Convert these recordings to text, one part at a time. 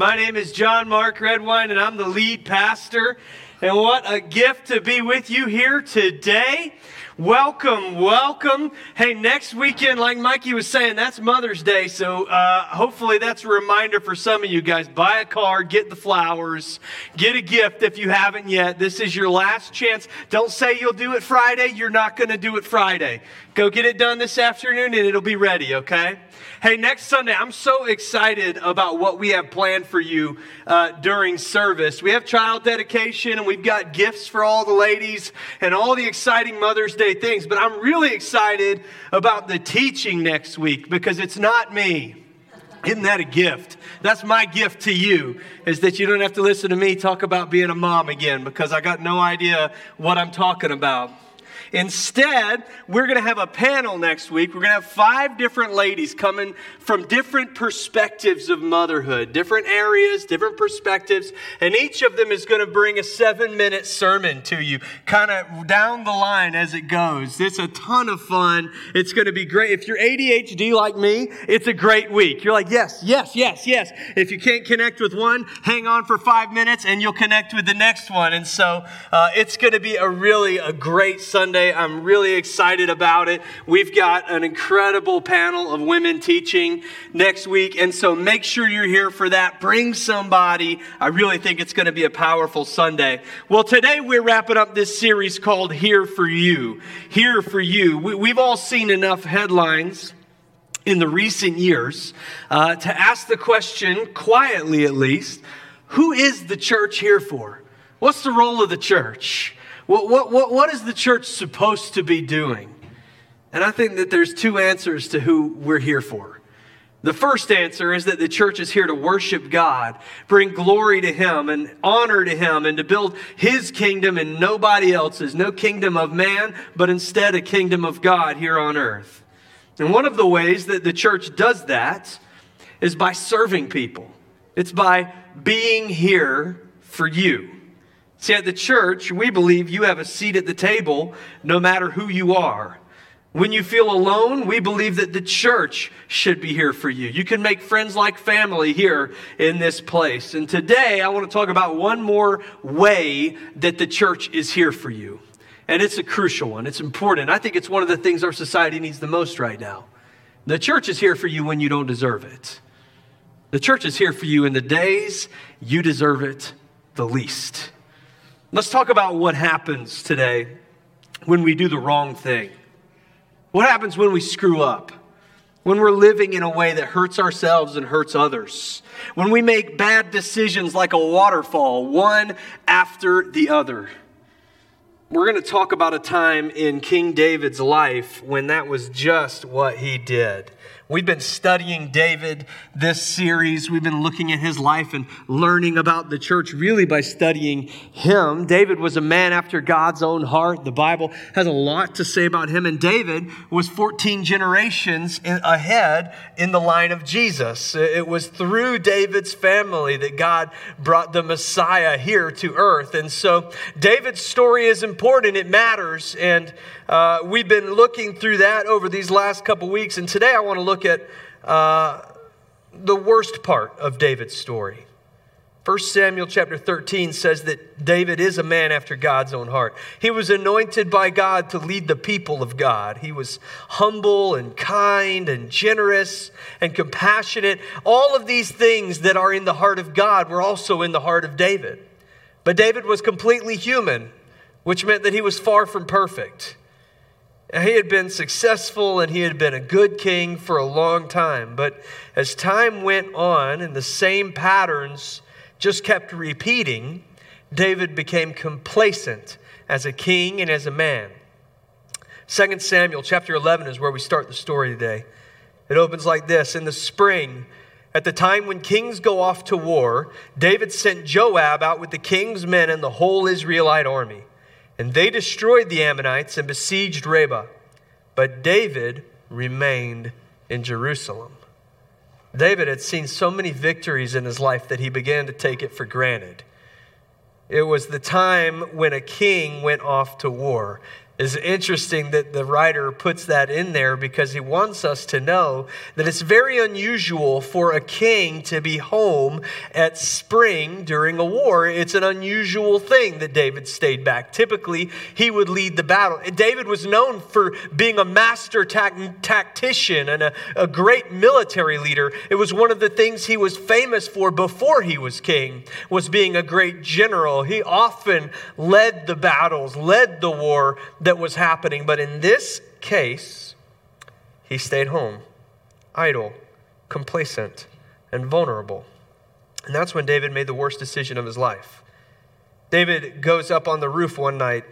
My name is John Mark Redwine, and I'm the lead pastor. And what a gift to be with you here today. Welcome, welcome. Hey, next weekend, like Mikey was saying, that's Mother's Day. So uh, hopefully that's a reminder for some of you guys. Buy a card, get the flowers, get a gift if you haven't yet. This is your last chance. Don't say you'll do it Friday. You're not going to do it Friday. Go get it done this afternoon and it'll be ready, okay? Hey, next Sunday, I'm so excited about what we have planned for you uh, during service. We have child dedication and we've got gifts for all the ladies and all the exciting Mother's Day things. But I'm really excited about the teaching next week because it's not me. Isn't that a gift? That's my gift to you, is that you don't have to listen to me talk about being a mom again because I got no idea what I'm talking about. Instead, we're going to have a panel next week. We're going to have five different ladies coming from different perspectives of motherhood, different areas, different perspectives, and each of them is going to bring a seven minute sermon to you, kind of down the line as it goes. It's a ton of fun. It's going to be great. If you're ADHD like me, it's a great week. You're like, yes, yes, yes, yes. If you can't connect with one, hang on for five minutes and you'll connect with the next one. And so uh, it's going to be a really a great Sunday Sunday. I'm really excited about it. We've got an incredible panel of women teaching next week. And so make sure you're here for that. Bring somebody. I really think it's going to be a powerful Sunday. Well, today we're wrapping up this series called Here for You. Here for You. We, have all seen enough headlines in the recent years uh, to ask the question, quietly at least, who is the church here for? What's the role of the church? What, what, what, what is the church supposed to be doing? And I think that there's two answers to who we're here for. The first answer is that the church is here to worship God, bring glory to Him and honor to Him, and to build His kingdom and nobody else's. No kingdom of man, but instead a kingdom of God here on earth. And one of the ways that the church does that is by serving people, it's by being here for you. See, at the church, we believe you have a seat at the table no matter who you are. When you feel alone, we believe that the church should be here for you. You can make friends like family here in this place. And today, I want to talk about one more way that the church is here for you. And it's a crucial one, it's important. I think it's one of the things our society needs the most right now. The church is here for you when you don't deserve it. The church is here for you in the days you deserve it the least. Let's talk about what happens today when we do the wrong thing. What happens when we screw up? When we're living in a way that hurts ourselves and hurts others? When we make bad decisions like a waterfall, one after the other? We're going to talk about a time in King David's life when that was just what he did. We've been studying David this series. We've been looking at his life and learning about the church really by studying him. David was a man after God's own heart. The Bible has a lot to say about him. And David was 14 generations ahead in the line of Jesus. It was through David's family that God brought the Messiah here to earth. And so David's story is important, it matters. And uh, we've been looking through that over these last couple weeks, and today I want to look at uh, the worst part of David's story. 1 Samuel chapter 13 says that David is a man after God's own heart. He was anointed by God to lead the people of God. He was humble and kind and generous and compassionate. All of these things that are in the heart of God were also in the heart of David. But David was completely human, which meant that he was far from perfect. He had been successful and he had been a good king for a long time. But as time went on and the same patterns just kept repeating, David became complacent as a king and as a man. 2 Samuel chapter 11 is where we start the story today. It opens like this In the spring, at the time when kings go off to war, David sent Joab out with the king's men and the whole Israelite army. And they destroyed the Ammonites and besieged Rabbah. But David remained in Jerusalem. David had seen so many victories in his life that he began to take it for granted. It was the time when a king went off to war. It's interesting that the writer puts that in there because he wants us to know that it's very unusual for a king to be home at spring during a war. It's an unusual thing that David stayed back. Typically, he would lead the battle. David was known for being a master tactician and a, a great military leader. It was one of the things he was famous for before he was king, was being a great general. He often led the battles, led the war that was happening. But in this case, he stayed home, idle, complacent, and vulnerable. And that's when David made the worst decision of his life. David goes up on the roof one night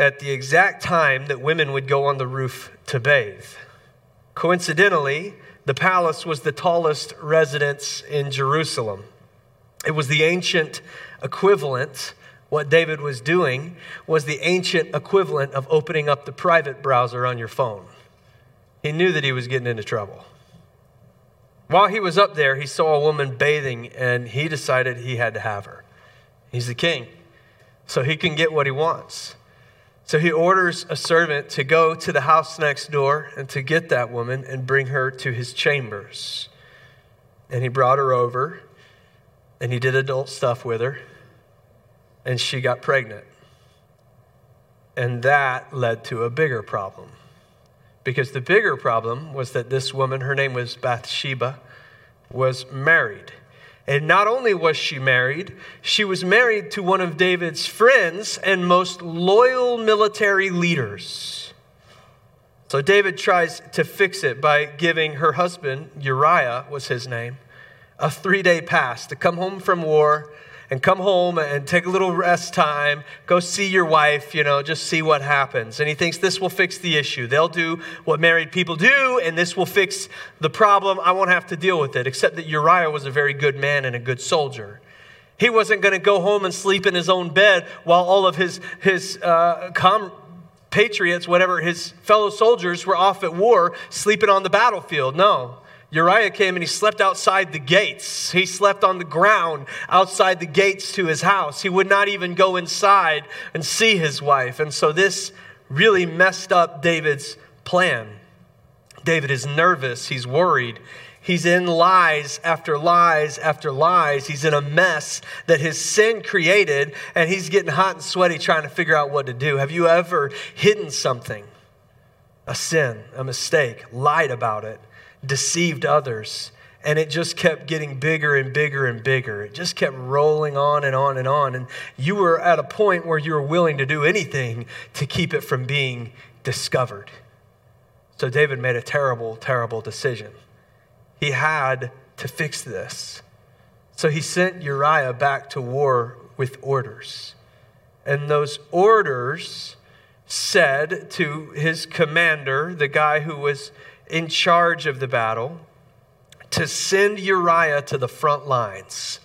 at the exact time that women would go on the roof to bathe. Coincidentally, the palace was the tallest residence in Jerusalem. It was the ancient equivalent what David was doing was the ancient equivalent of opening up the private browser on your phone. He knew that he was getting into trouble. While he was up there, he saw a woman bathing and he decided he had to have her. He's the king, so he can get what he wants. So he orders a servant to go to the house next door and to get that woman and bring her to his chambers. And he brought her over and he did adult stuff with her and she got pregnant. And that led to a bigger problem. Because the bigger problem was that this woman, her name was Bathsheba, was married. And not only was she married, she was married to one of David's friends and most loyal military leaders. So David tries to fix it by giving her husband, Uriah was his name, a three day pass to come home from war and come home and take a little rest time, go see your wife, you know, just see what happens. And he thinks this will fix the issue. They'll do what married people do, and this will fix the problem. I won't have to deal with it, except that Uriah was a very good man and a good soldier. He wasn't going to go home and sleep in his own bed while all of his, his uh, compatriots, whatever, his fellow soldiers were off at war sleeping on the battlefield. No. Uriah came and he slept outside the gates. He slept on the ground outside the gates to his house. He would not even go inside and see his wife. And so this really messed up David's plan. David is nervous, he's worried. He's in lies after lies after lies. He's in a mess that his sin created, and he's getting hot and sweaty trying to figure out what to do. Have you ever hidden something? A sin, a mistake, lied about it, deceived others. And it just kept getting bigger and bigger and bigger. It just kept rolling on and on and on. And you were at a point where you were willing to do anything to keep it from being discovered. So David made a terrible, terrible decision. He had to fix this. So he sent Uriah back to war with orders. And those orders said to his commander, the guy who was in charge of the battle to send Uriah to the front lines.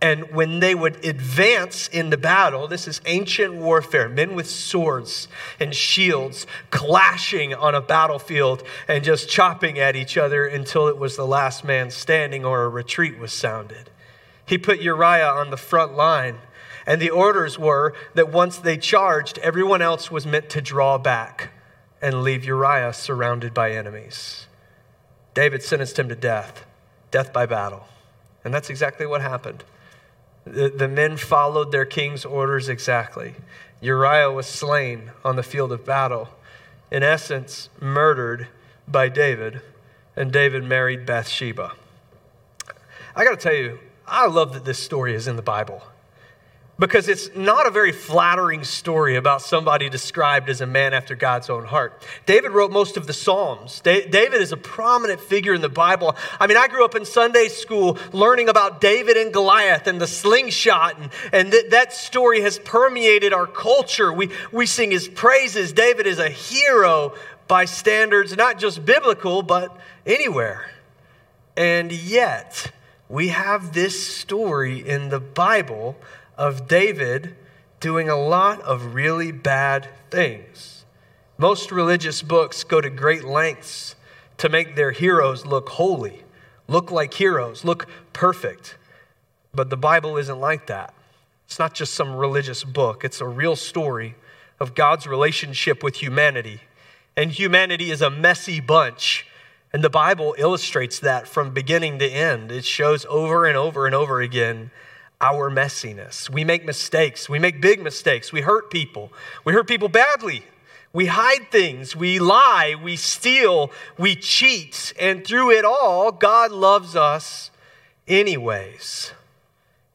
And when they would advance in the battle, this is ancient warfare, men with swords and shields clashing on a battlefield and just chopping at each other until it was the last man standing or a retreat was sounded. He put Uriah on the front line, and the orders were that once they charged, everyone else was meant to draw back and leave Uriah surrounded by enemies. David sentenced him to death, death by battle. And that's exactly what happened. The, the men followed their king's orders exactly. Uriah was slain on the field of battle, in essence, murdered by David, and David married Bathsheba. I got to tell you, I love that this story is in the Bible because it's not a very flattering story about somebody described as a man after God's own heart. David wrote most of the Psalms. David is a prominent figure in the Bible. I mean, I grew up in Sunday school learning about David and Goliath and the slingshot, and, and th- that story has permeated our culture. We, we sing his praises. David is a hero by standards not just biblical, but anywhere. And yet, we have this story in the Bible of David doing a lot of really bad things. Most religious books go to great lengths to make their heroes look holy, look like heroes, look perfect. But the Bible isn't like that. It's not just some religious book, it's a real story of God's relationship with humanity. And humanity is a messy bunch. And the Bible illustrates that from beginning to end. It shows over and over and over again our messiness. We make mistakes. We make big mistakes. We hurt people. We hurt people badly. We hide things. We lie. We steal. We cheat. And through it all, God loves us anyways.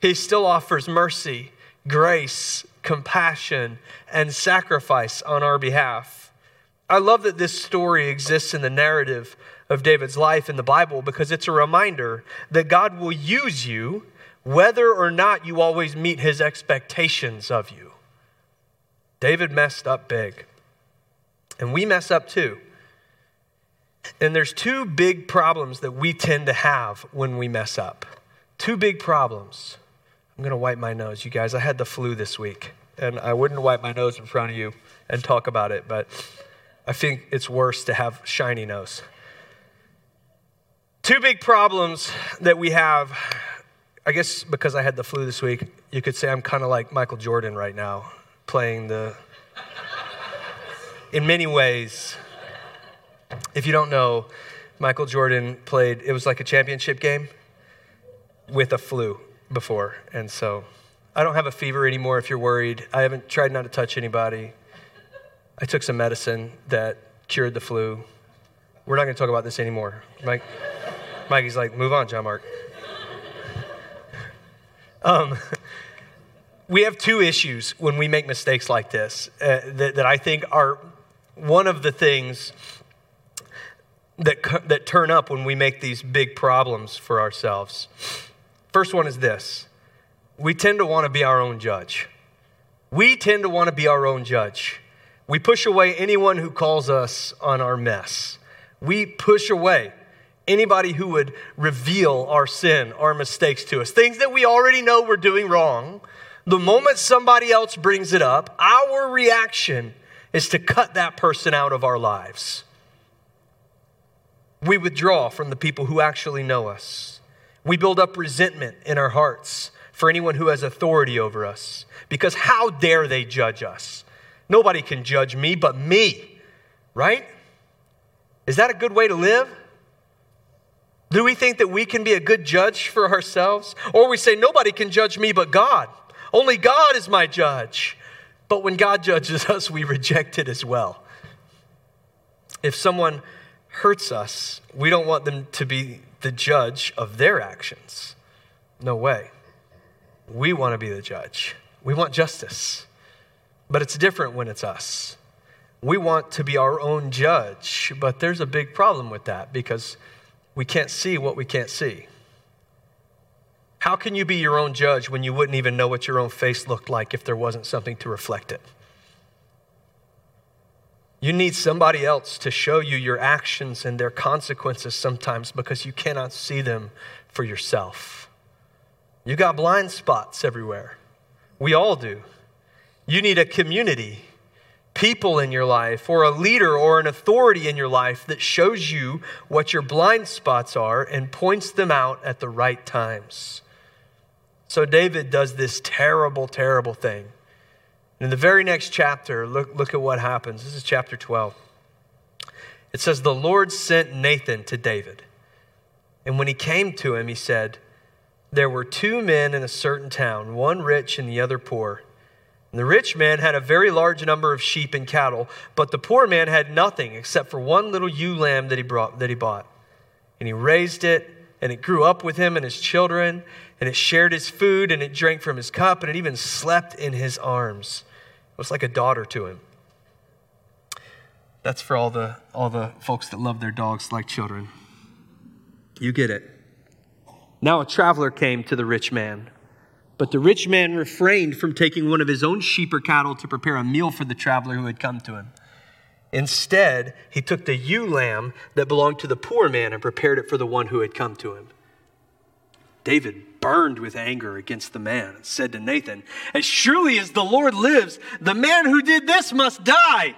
He still offers mercy, grace, compassion, and sacrifice on our behalf. I love that this story exists in the narrative of David's life in the Bible because it's a reminder that God will use you whether or not you always meet his expectations of you. David messed up big, and we mess up too. And there's two big problems that we tend to have when we mess up. Two big problems. I'm going to wipe my nose, you guys. I had the flu this week, and I wouldn't wipe my nose in front of you and talk about it, but I think it's worse to have shiny nose. Two big problems that we have. I guess because I had the flu this week, you could say I'm kind of like Michael Jordan right now, playing the. In many ways, if you don't know, Michael Jordan played, it was like a championship game with a flu before. And so I don't have a fever anymore if you're worried. I haven't tried not to touch anybody. I took some medicine that cured the flu. We're not going to talk about this anymore. Mike, Mikey's like, move on, John Mark. Um, we have two issues when we make mistakes like this uh, that, that I think are one of the things that, that turn up when we make these big problems for ourselves. First one is this we tend to want to be our own judge. We tend to want to be our own judge. We push away anyone who calls us on our mess. We push away anybody who would reveal our sin, our mistakes to us, things that we already know we're doing wrong. The moment somebody else brings it up, our reaction is to cut that person out of our lives. We withdraw from the people who actually know us. We build up resentment in our hearts for anyone who has authority over us because how dare they judge us? Nobody can judge me but me, right? Is that a good way to live? Do we think that we can be a good judge for ourselves? Or we say, nobody can judge me but God. Only God is my judge. But when God judges us, we reject it as well. If someone hurts us, we don't want them to be the judge of their actions. No way. We want to be the judge. We want justice. But it's different when it's us. We want to be our own judge, but there's a big problem with that because we can't see what we can't see. How can you be your own judge when you wouldn't even know what your own face looked like if there wasn't something to reflect it? You need somebody else to show you your actions and their consequences sometimes because you cannot see them for yourself. You got blind spots everywhere. We all do. You need a community people in your life or a leader or an authority in your life that shows you what your blind spots are and points them out at the right times. So David does this terrible, terrible thing. In the very next chapter, look, look at what happens. This is chapter 12. It says, The Lord sent Nathan to David. And when he came to him, he said, There were two men in a certain town, one rich and the other poor. And the rich man had a very large number of sheep and cattle, but the poor man had nothing except for one little ewe lamb that he, brought, that he bought. And he raised it, and it grew up with him and his children, and it shared his food, and it drank from his cup, and it even slept in his arms. It was like a daughter to him. That's for all the, all the folks that love their dogs like children. You get it. Now a traveler came to the rich man but the rich man refrained from taking one of his own sheep or cattle to prepare a meal for the traveler who had come to him. Instead, he took the ewe lamb that belonged to the poor man and prepared it for the one who had come to him. David burned with anger against the man and said to Nathan, As surely as the Lord lives, the man who did this must die.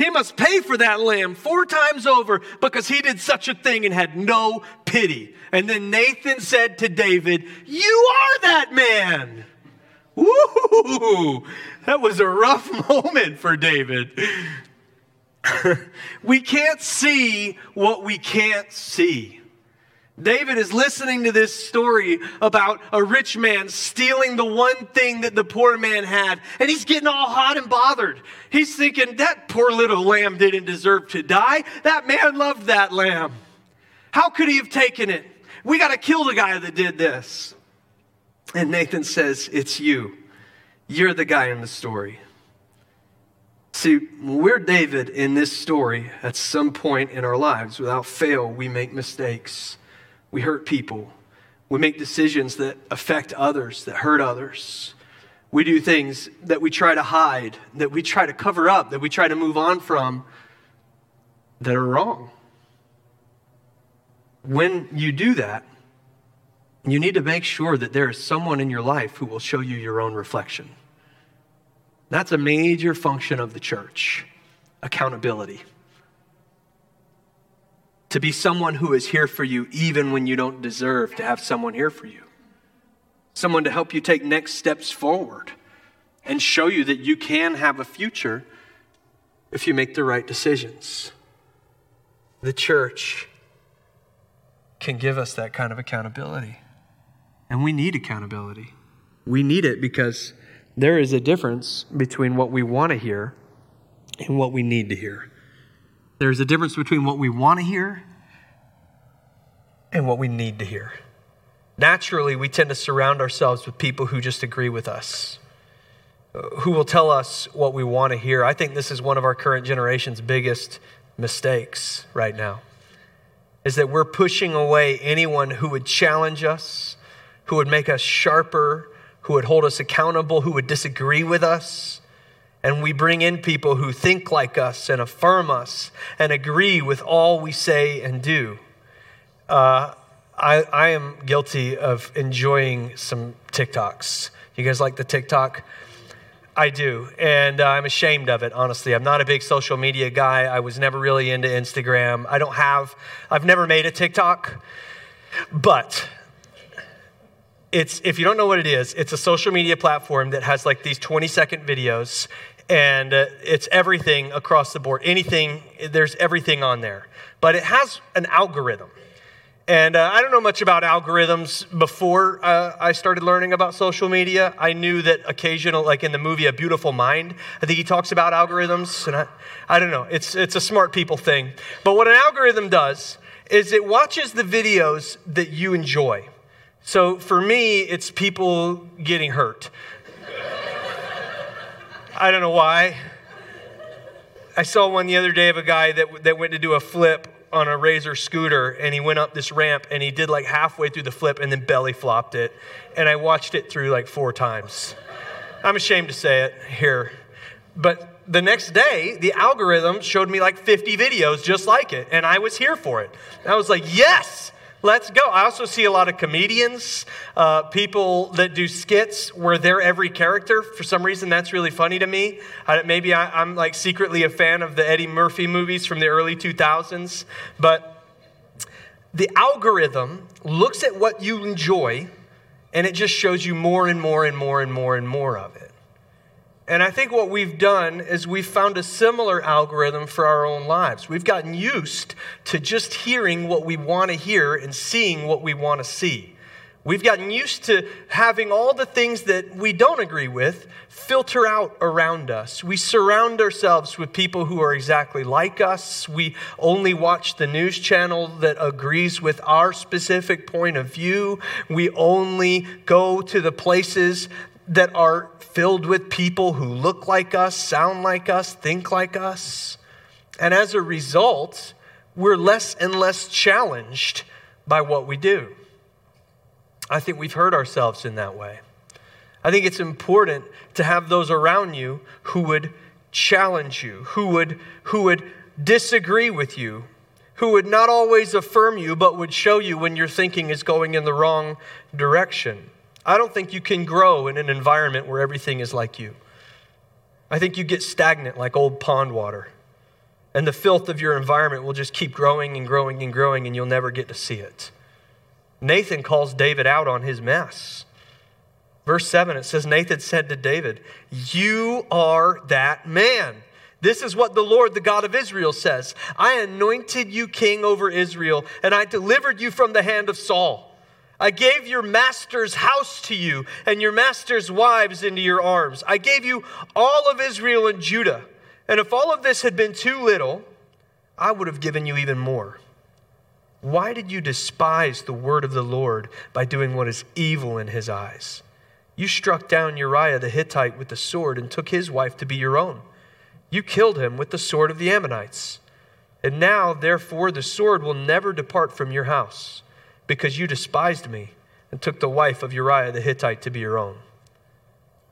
He must pay for that lamb four times over because he did such a thing and had no pity. And then Nathan said to David, You are that man. Ooh, that was a rough moment for David. we can't see what we can't see. David is listening to this story about a rich man stealing the one thing that the poor man had, and he's getting all hot and bothered. He's thinking, that poor little lamb didn't deserve to die. That man loved that lamb. How could he have taken it? We got to kill the guy that did this. And Nathan says, It's you. You're the guy in the story. See, we're David in this story at some point in our lives. Without fail, we make mistakes. We hurt people. We make decisions that affect others, that hurt others. We do things that we try to hide, that we try to cover up, that we try to move on from, that are wrong. When you do that, you need to make sure that there is someone in your life who will show you your own reflection. That's a major function of the church accountability to be someone who is here for you even when you don't deserve to have someone here for you. Someone to help you take next steps forward and show you that you can have a future if you make the right decisions. The church can give us that kind of accountability. And we need accountability. We need it because there is a difference between what we want to hear and what we need to hear. There's a difference between what we want to hear and what we need to hear. Naturally, we tend to surround ourselves with people who just agree with us, who will tell us what we want to hear. I think this is one of our current generation's biggest mistakes right now. Is that we're pushing away anyone who would challenge us, who would make us sharper, who would hold us accountable, who would disagree with us and we bring in people who think like us and affirm us and agree with all we say and do. Uh, I, I am guilty of enjoying some TikToks. You guys like the TikTok? I do, and uh, I'm ashamed of it, honestly. I'm not a big social media guy. I was never really into Instagram. I don't have, I've never made a TikTok, but it's if you don't know what it is it's a social media platform that has like these 20 second videos and uh, it's everything across the board. Anything, there's everything on there. But it has an algorithm. And uh, I don't know much about algorithms before uh, I started learning about social media. I knew that occasional, like in the movie A Beautiful Mind, I think he talks about algorithms. And I, I don't know, it's, it's a smart people thing. But what an algorithm does is it watches the videos that you enjoy. So for me, it's people getting hurt. I don't know why. I saw one the other day of a guy that, that went to do a flip on a Razor scooter and he went up this ramp and he did like halfway through the flip and then belly flopped it. And I watched it through like four times. I'm ashamed to say it here. But the next day, the algorithm showed me like 50 videos just like it. And I was here for it. I was like, yes, Let's go. I also see a lot of comedians, uh, people that do skits where they're every character. For some reason, that's really funny to me. I, maybe I, I'm like secretly a fan of the Eddie Murphy movies from the early 2000s. But the algorithm looks at what you enjoy and it just shows you more and more and more and more and more of it. And I think what we've done is we've found a similar algorithm for our own lives. We've gotten used to just hearing what we want to hear and seeing what we want to see. We've gotten used to having all the things that we don't agree with filter out around us. We surround ourselves with people who are exactly like us. We only watch the news channel that agrees with our specific point of view. We only go to the places that are filled with people who look like us, sound like us, think like us. And as a result, we're less and less challenged by what we do. I think we've hurt ourselves in that way. I think it's important to have those around you who would challenge you, who would, who would disagree with you, who would not always affirm you, but would show you when your thinking is going in the wrong direction. I don't think you can grow in an environment where everything is like you. I think you get stagnant like old pond water. And the filth of your environment will just keep growing and growing and growing, and you'll never get to see it. Nathan calls David out on his mess. Verse 7, it says, Nathan said to David, You are that man. This is what the Lord, the God of Israel, says I anointed you king over Israel, and I delivered you from the hand of Saul. I gave your master's house to you, and your master's wives into your arms. I gave you all of Israel and Judah. And if all of this had been too little, I would have given you even more. Why did you despise the word of the Lord by doing what is evil in his eyes? You struck down Uriah the Hittite with the sword and took his wife to be your own. You killed him with the sword of the Ammonites. And now, therefore, the sword will never depart from your house, because you despised me and took the wife of Uriah the Hittite to be your own.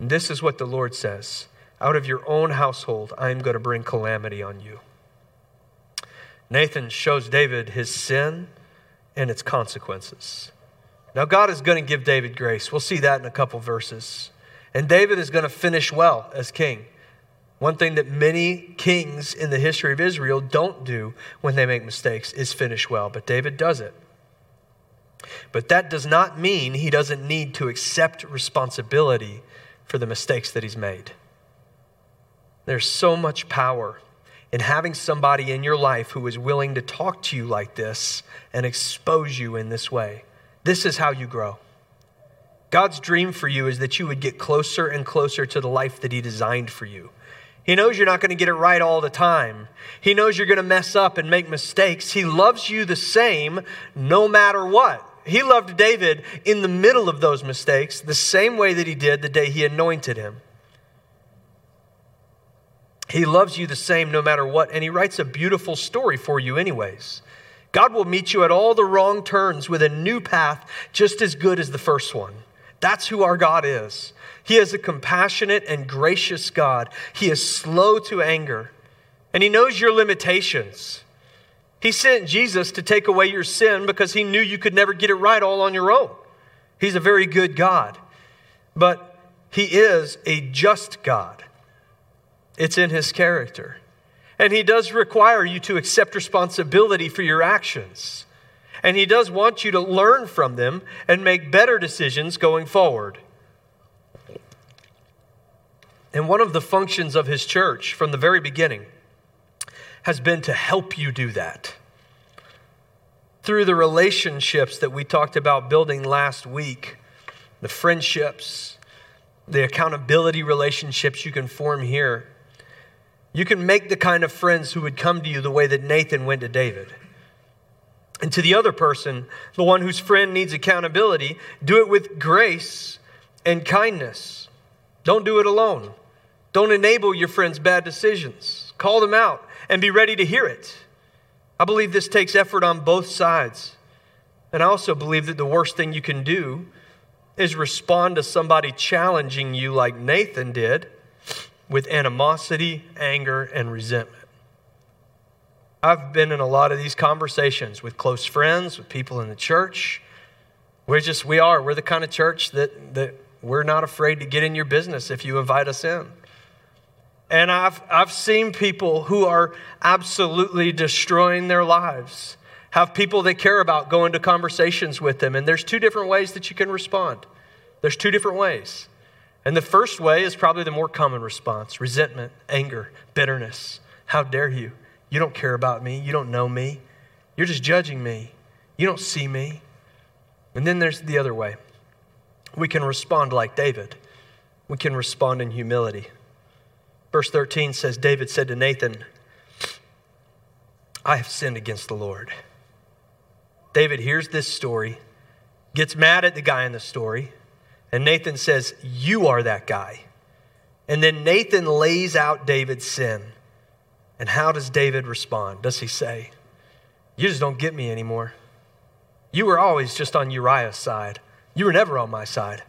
And this is what the Lord says Out of your own household, I am going to bring calamity on you. Nathan shows David his sin and its consequences. Now, God is going to give David grace. We'll see that in a couple verses. And David is going to finish well as king. One thing that many kings in the history of Israel don't do when they make mistakes is finish well, but David does it. But that does not mean he doesn't need to accept responsibility for the mistakes that he's made. There's so much power in having somebody in your life who is willing to talk to you like this and expose you in this way. This is how you grow. God's dream for you is that you would get closer and closer to the life that He designed for you. He knows you're not going to get it right all the time. He knows you're going to mess up and make mistakes. He loves you the same no matter what. He loved David in the middle of those mistakes the same way that he did the day he anointed him. He loves you the same no matter what, and he writes a beautiful story for you, anyways. God will meet you at all the wrong turns with a new path just as good as the first one. That's who our God is. He is a compassionate and gracious God. He is slow to anger, and He knows your limitations. He sent Jesus to take away your sin because He knew you could never get it right all on your own. He's a very good God, but He is a just God. It's in His character. And He does require you to accept responsibility for your actions. And He does want you to learn from them and make better decisions going forward. And one of the functions of his church from the very beginning has been to help you do that. Through the relationships that we talked about building last week, the friendships, the accountability relationships you can form here, you can make the kind of friends who would come to you the way that Nathan went to David. And to the other person, the one whose friend needs accountability, do it with grace and kindness. Don't do it alone. Don't enable your friends' bad decisions. Call them out and be ready to hear it. I believe this takes effort on both sides. And I also believe that the worst thing you can do is respond to somebody challenging you like Nathan did with animosity, anger, and resentment. I've been in a lot of these conversations with close friends, with people in the church. We're just, we are. We're the kind of church that, that we're not afraid to get in your business if you invite us in. And I've, I've seen people who are absolutely destroying their lives, have people they care about go into conversations with them. And there's two different ways that you can respond. There's two different ways. And the first way is probably the more common response resentment, anger, bitterness. How dare you? You don't care about me. You don't know me. You're just judging me. You don't see me. And then there's the other way. We can respond like David, we can respond in humility. Verse 13 says David said to Nathan, I have sinned against the Lord. David hears this story, gets mad at the guy in the story, and Nathan says, You are that guy. And then Nathan lays out David's sin. And how does David respond? Does he say, You just don't get me anymore? You were always just on Uriah's side. You were never on my side.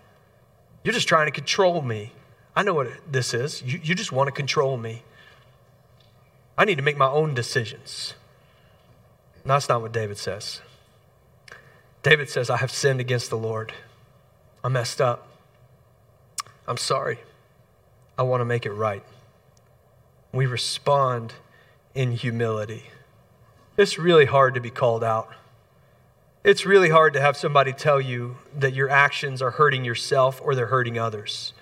You're just trying to control me. I know what this is. You, you just want to control me. I need to make my own decisions. And that's not what David says. David says, I have sinned against the Lord. I messed up. I'm sorry. I want to make it right. We respond in humility. It's really hard to be called out. It's really hard to have somebody tell you that your actions are hurting yourself or they're hurting others.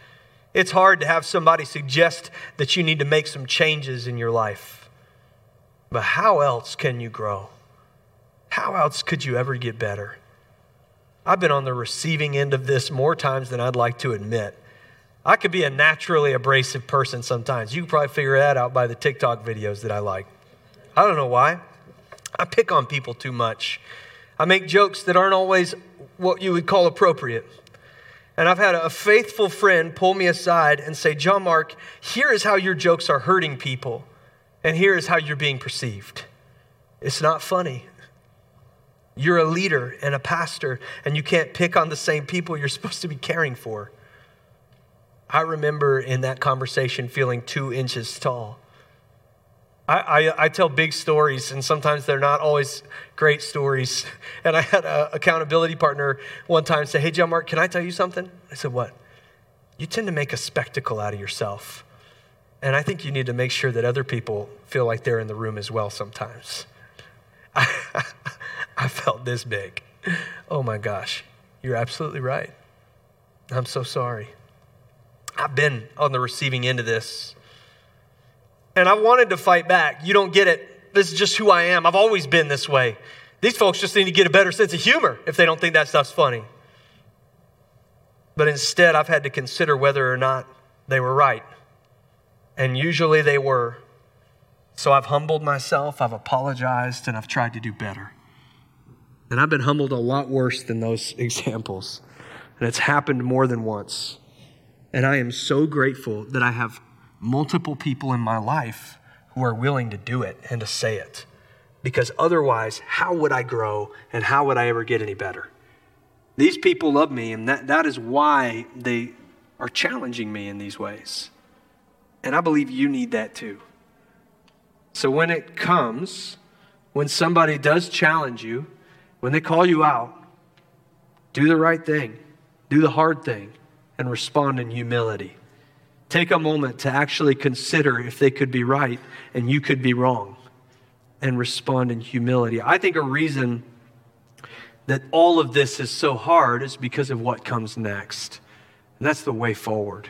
It's hard to have somebody suggest that you need to make some changes in your life. But how else can you grow? How else could you ever get better? I've been on the receiving end of this more times than I'd like to admit. I could be a naturally abrasive person sometimes. You can probably figure that out by the TikTok videos that I like. I don't know why. I pick on people too much. I make jokes that aren't always what you would call appropriate. And I've had a faithful friend pull me aside and say, John Mark, here is how your jokes are hurting people, and here is how you're being perceived. It's not funny. You're a leader and a pastor, and you can't pick on the same people you're supposed to be caring for. I remember in that conversation feeling two inches tall. I, I, tell big stories, and sometimes they're not always great stories. And I had an accountability partner one time say, Hey, John Mark, can I tell you something? I said, What? You tend to make a spectacle out of yourself. And I think you need to make sure that other people feel like they're in the room as well sometimes. I felt this big. Oh my gosh, you're absolutely right. I'm so sorry. I've been on the receiving end of this. And I wanted to fight back. You don't get it. This is just who I am. I've always been this way. These folks just need to get a better sense of humor if they don't think that stuff's funny. But instead, I've had to consider whether or not they were right. And usually they were. So I've humbled myself, I've apologized, and I've tried to do better. And I've been humbled a lot worse than those examples. And it's happened more than once. And I am so grateful that I have multiple people in my life who are willing to do it and to say it. Because otherwise, how would I grow and how would I ever get any better? These people love me, and that, that is why they are challenging me in these ways. And I believe you need that too. So when it comes, when somebody does challenge you, when they call you out, do the right thing, do the hard thing, and respond in humility. Take a moment to actually consider if they could be right and you could be wrong and respond in humility. I think a reason that all of this is so hard is because of what comes next. And that's the way forward.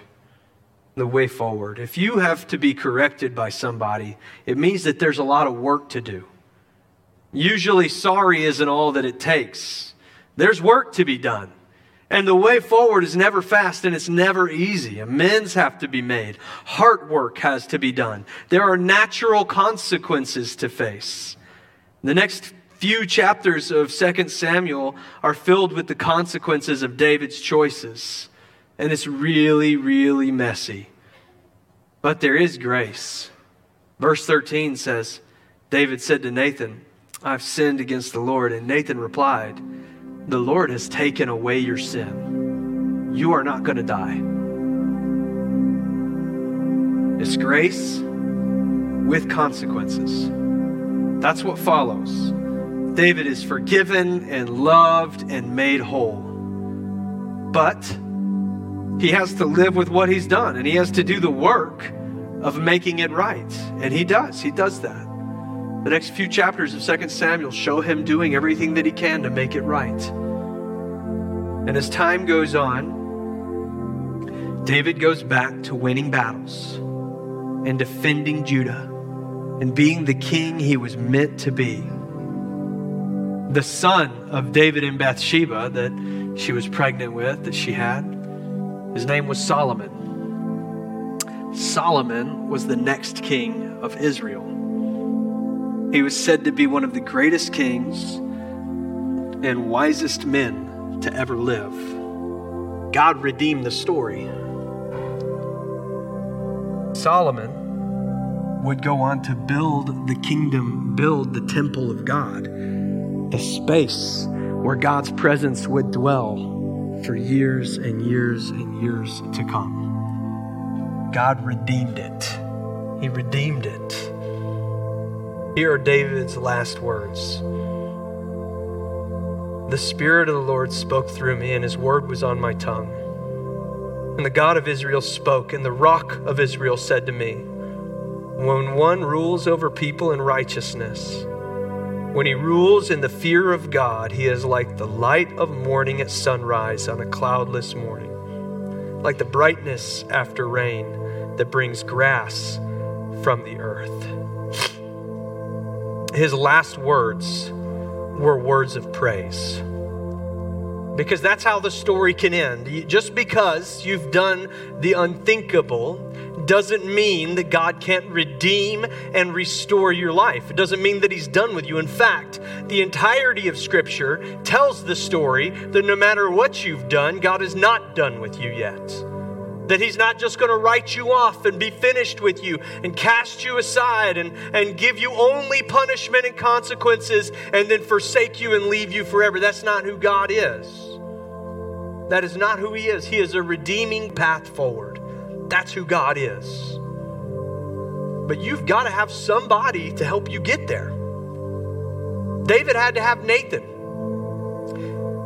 The way forward. If you have to be corrected by somebody, it means that there's a lot of work to do. Usually, sorry isn't all that it takes, there's work to be done. And the way forward is never fast and it's never easy. Amends have to be made. Heart work has to be done. There are natural consequences to face. The next few chapters of 2 Samuel are filled with the consequences of David's choices. And it's really, really messy. But there is grace. Verse 13 says, David said to Nathan, I've sinned against the Lord. And Nathan replied, the Lord has taken away your sin. You are not going to die. It's grace with consequences. That's what follows. David is forgiven and loved and made whole. But he has to live with what he's done and he has to do the work of making it right. And he does. He does that. The next few chapters of 2 Samuel show him doing everything that he can to make it right. And as time goes on, David goes back to winning battles and defending Judah and being the king he was meant to be. The son of David and Bathsheba that she was pregnant with, that she had, his name was Solomon. Solomon was the next king of Israel. He was said to be one of the greatest kings and wisest men to ever live. God redeemed the story. Solomon would go on to build the kingdom, build the temple of God, the space where God's presence would dwell for years and years and years to come. God redeemed it. He redeemed it. Here are David's last words. The Spirit of the Lord spoke through me, and his word was on my tongue. And the God of Israel spoke, and the rock of Israel said to me, When one rules over people in righteousness, When he rules in the fear of God, he is like the light of morning at sunrise on a cloudless morning, like the brightness after rain that brings grass from the earth. His last words were words of praise. Because that's how the story can end. Just because you've done the unthinkable doesn't mean that God can't redeem and restore your life. It doesn't mean that He's done with you. In fact, the entirety of Scripture tells the story that no matter what you've done, God is not done with you yet. That He's not just going to write you off and be finished with you and cast you aside and, and give you only punishment and consequences and then forsake you and leave you forever. That's not who God is. That is not who He is. He is a redeeming path forward. That's who God is. But you've got to have somebody to help you get there. David had to have Nathan.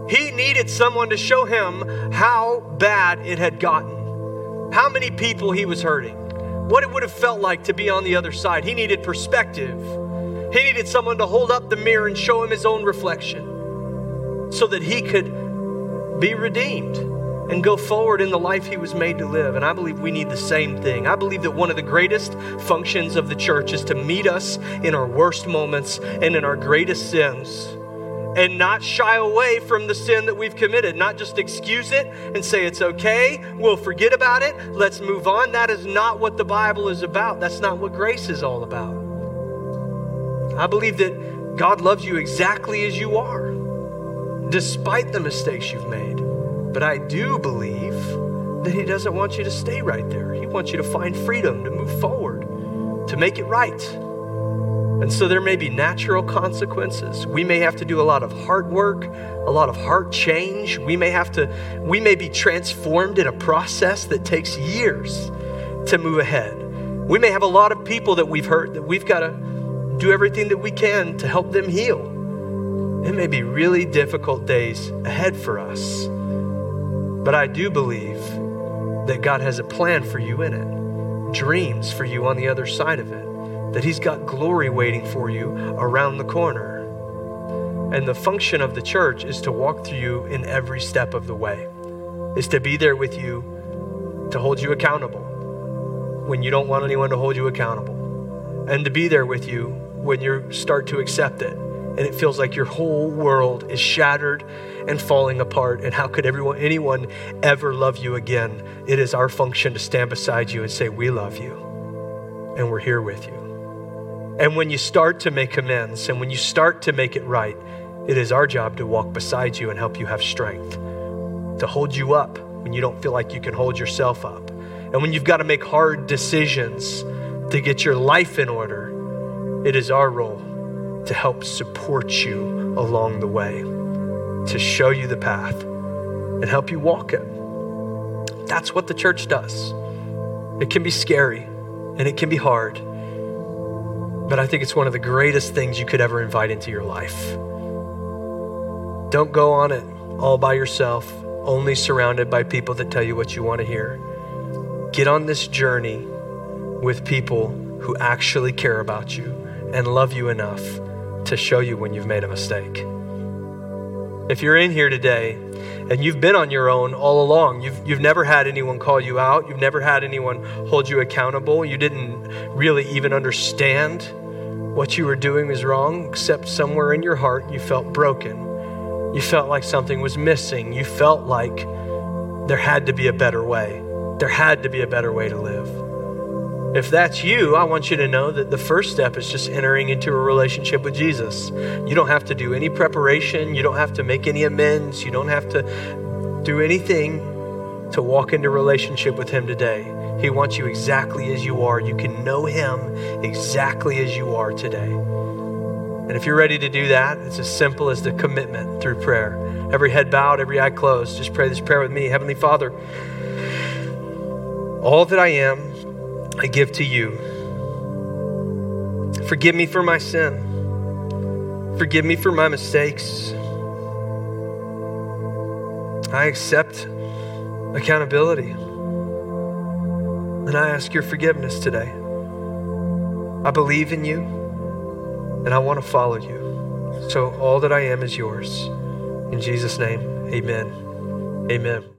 He needed someone to show him how bad it had gotten, how many people he was hurting, what it would have felt like to be on the other side. He needed perspective. He needed someone to hold up the mirror and show him his own reflection so that he could be redeemed and go forward in the life he was made to live. And I believe we need the same thing. I believe that one of the greatest functions of the church is to meet us in our worst moments and in our greatest sins and not shy away from the sin that we've committed, not just excuse it and say it's okay, we'll forget about it, let's move on. That is not what the Bible is about. That's not what grace is all about. I believe that God loves you exactly as you are, despite the mistakes you've made. But I do believe that He doesn't want you to stay right there. He wants you to find freedom, to move forward, to make it right. And so there may be natural consequences. We may have to do a lot of heart work, a lot of heart change. We may have to, we may be transformed in a process that takes years to move ahead. We may have a lot of people that we've hurt that we've got to do everything that we can to help them heal. It may be really difficult days ahead for us. But I do believe that God has a plan for you in it, dreams for you on the other side of it, that He's got glory waiting for you around the corner. And the function of the church is to walk through you in every step of the way, is to be there with you, to hold you accountable when you don't want anyone to hold you accountable, and to be there with you when you start to accept it and it feels like your whole world is shattered and falling apart. And how could everyone, anyone ever love you again? It is our function to stand beside you and say, We love you, and we're here with you. And when you start to make amends and when you start to make it right, it is our job to walk beside you and help you have strength, to hold you up when you don't feel like you can hold yourself up. And when you've got to make hard decisions to get your life in order, it is our role to help support you along the way, to show you the path and help you walk it. That's what the church does. It can be scary and it can be hard, but I think it's one of the greatest things you could ever invite into your life. Don't go on it all by yourself, only surrounded by people that tell you what you want to hear. Get on this journey with people who actually care about you and love you enough to show you when you've made a mistake. If you're in here today and you've been on your own all along, you've, you've never had anyone call you out, you've never had anyone hold you accountable, you didn't really even understand what you were doing was wrong, except somewhere in your heart you felt broken. You felt like something was missing. You felt like there had to be a better way. There had to be a better way to live. If that's you, I want you to know that the first step is just entering into a relationship with Jesus. You don't have to do any preparation, you don't have to make any amends, you don't have to do anything to walk into relationship with him today. He wants you exactly as you are. You can know him exactly as you are today. And if you're ready to do that, it's as simple as the commitment through prayer. Every head bowed, every eye closed. Just pray this prayer with me. Heavenly Father, all that I am, I give to you. Forgive me for my sin. Forgive me for my mistakes. I accept accountability. And I ask your forgiveness today. I believe in you and I want to follow you. So all that I am is yours. In Jesus' name, amen. Amen.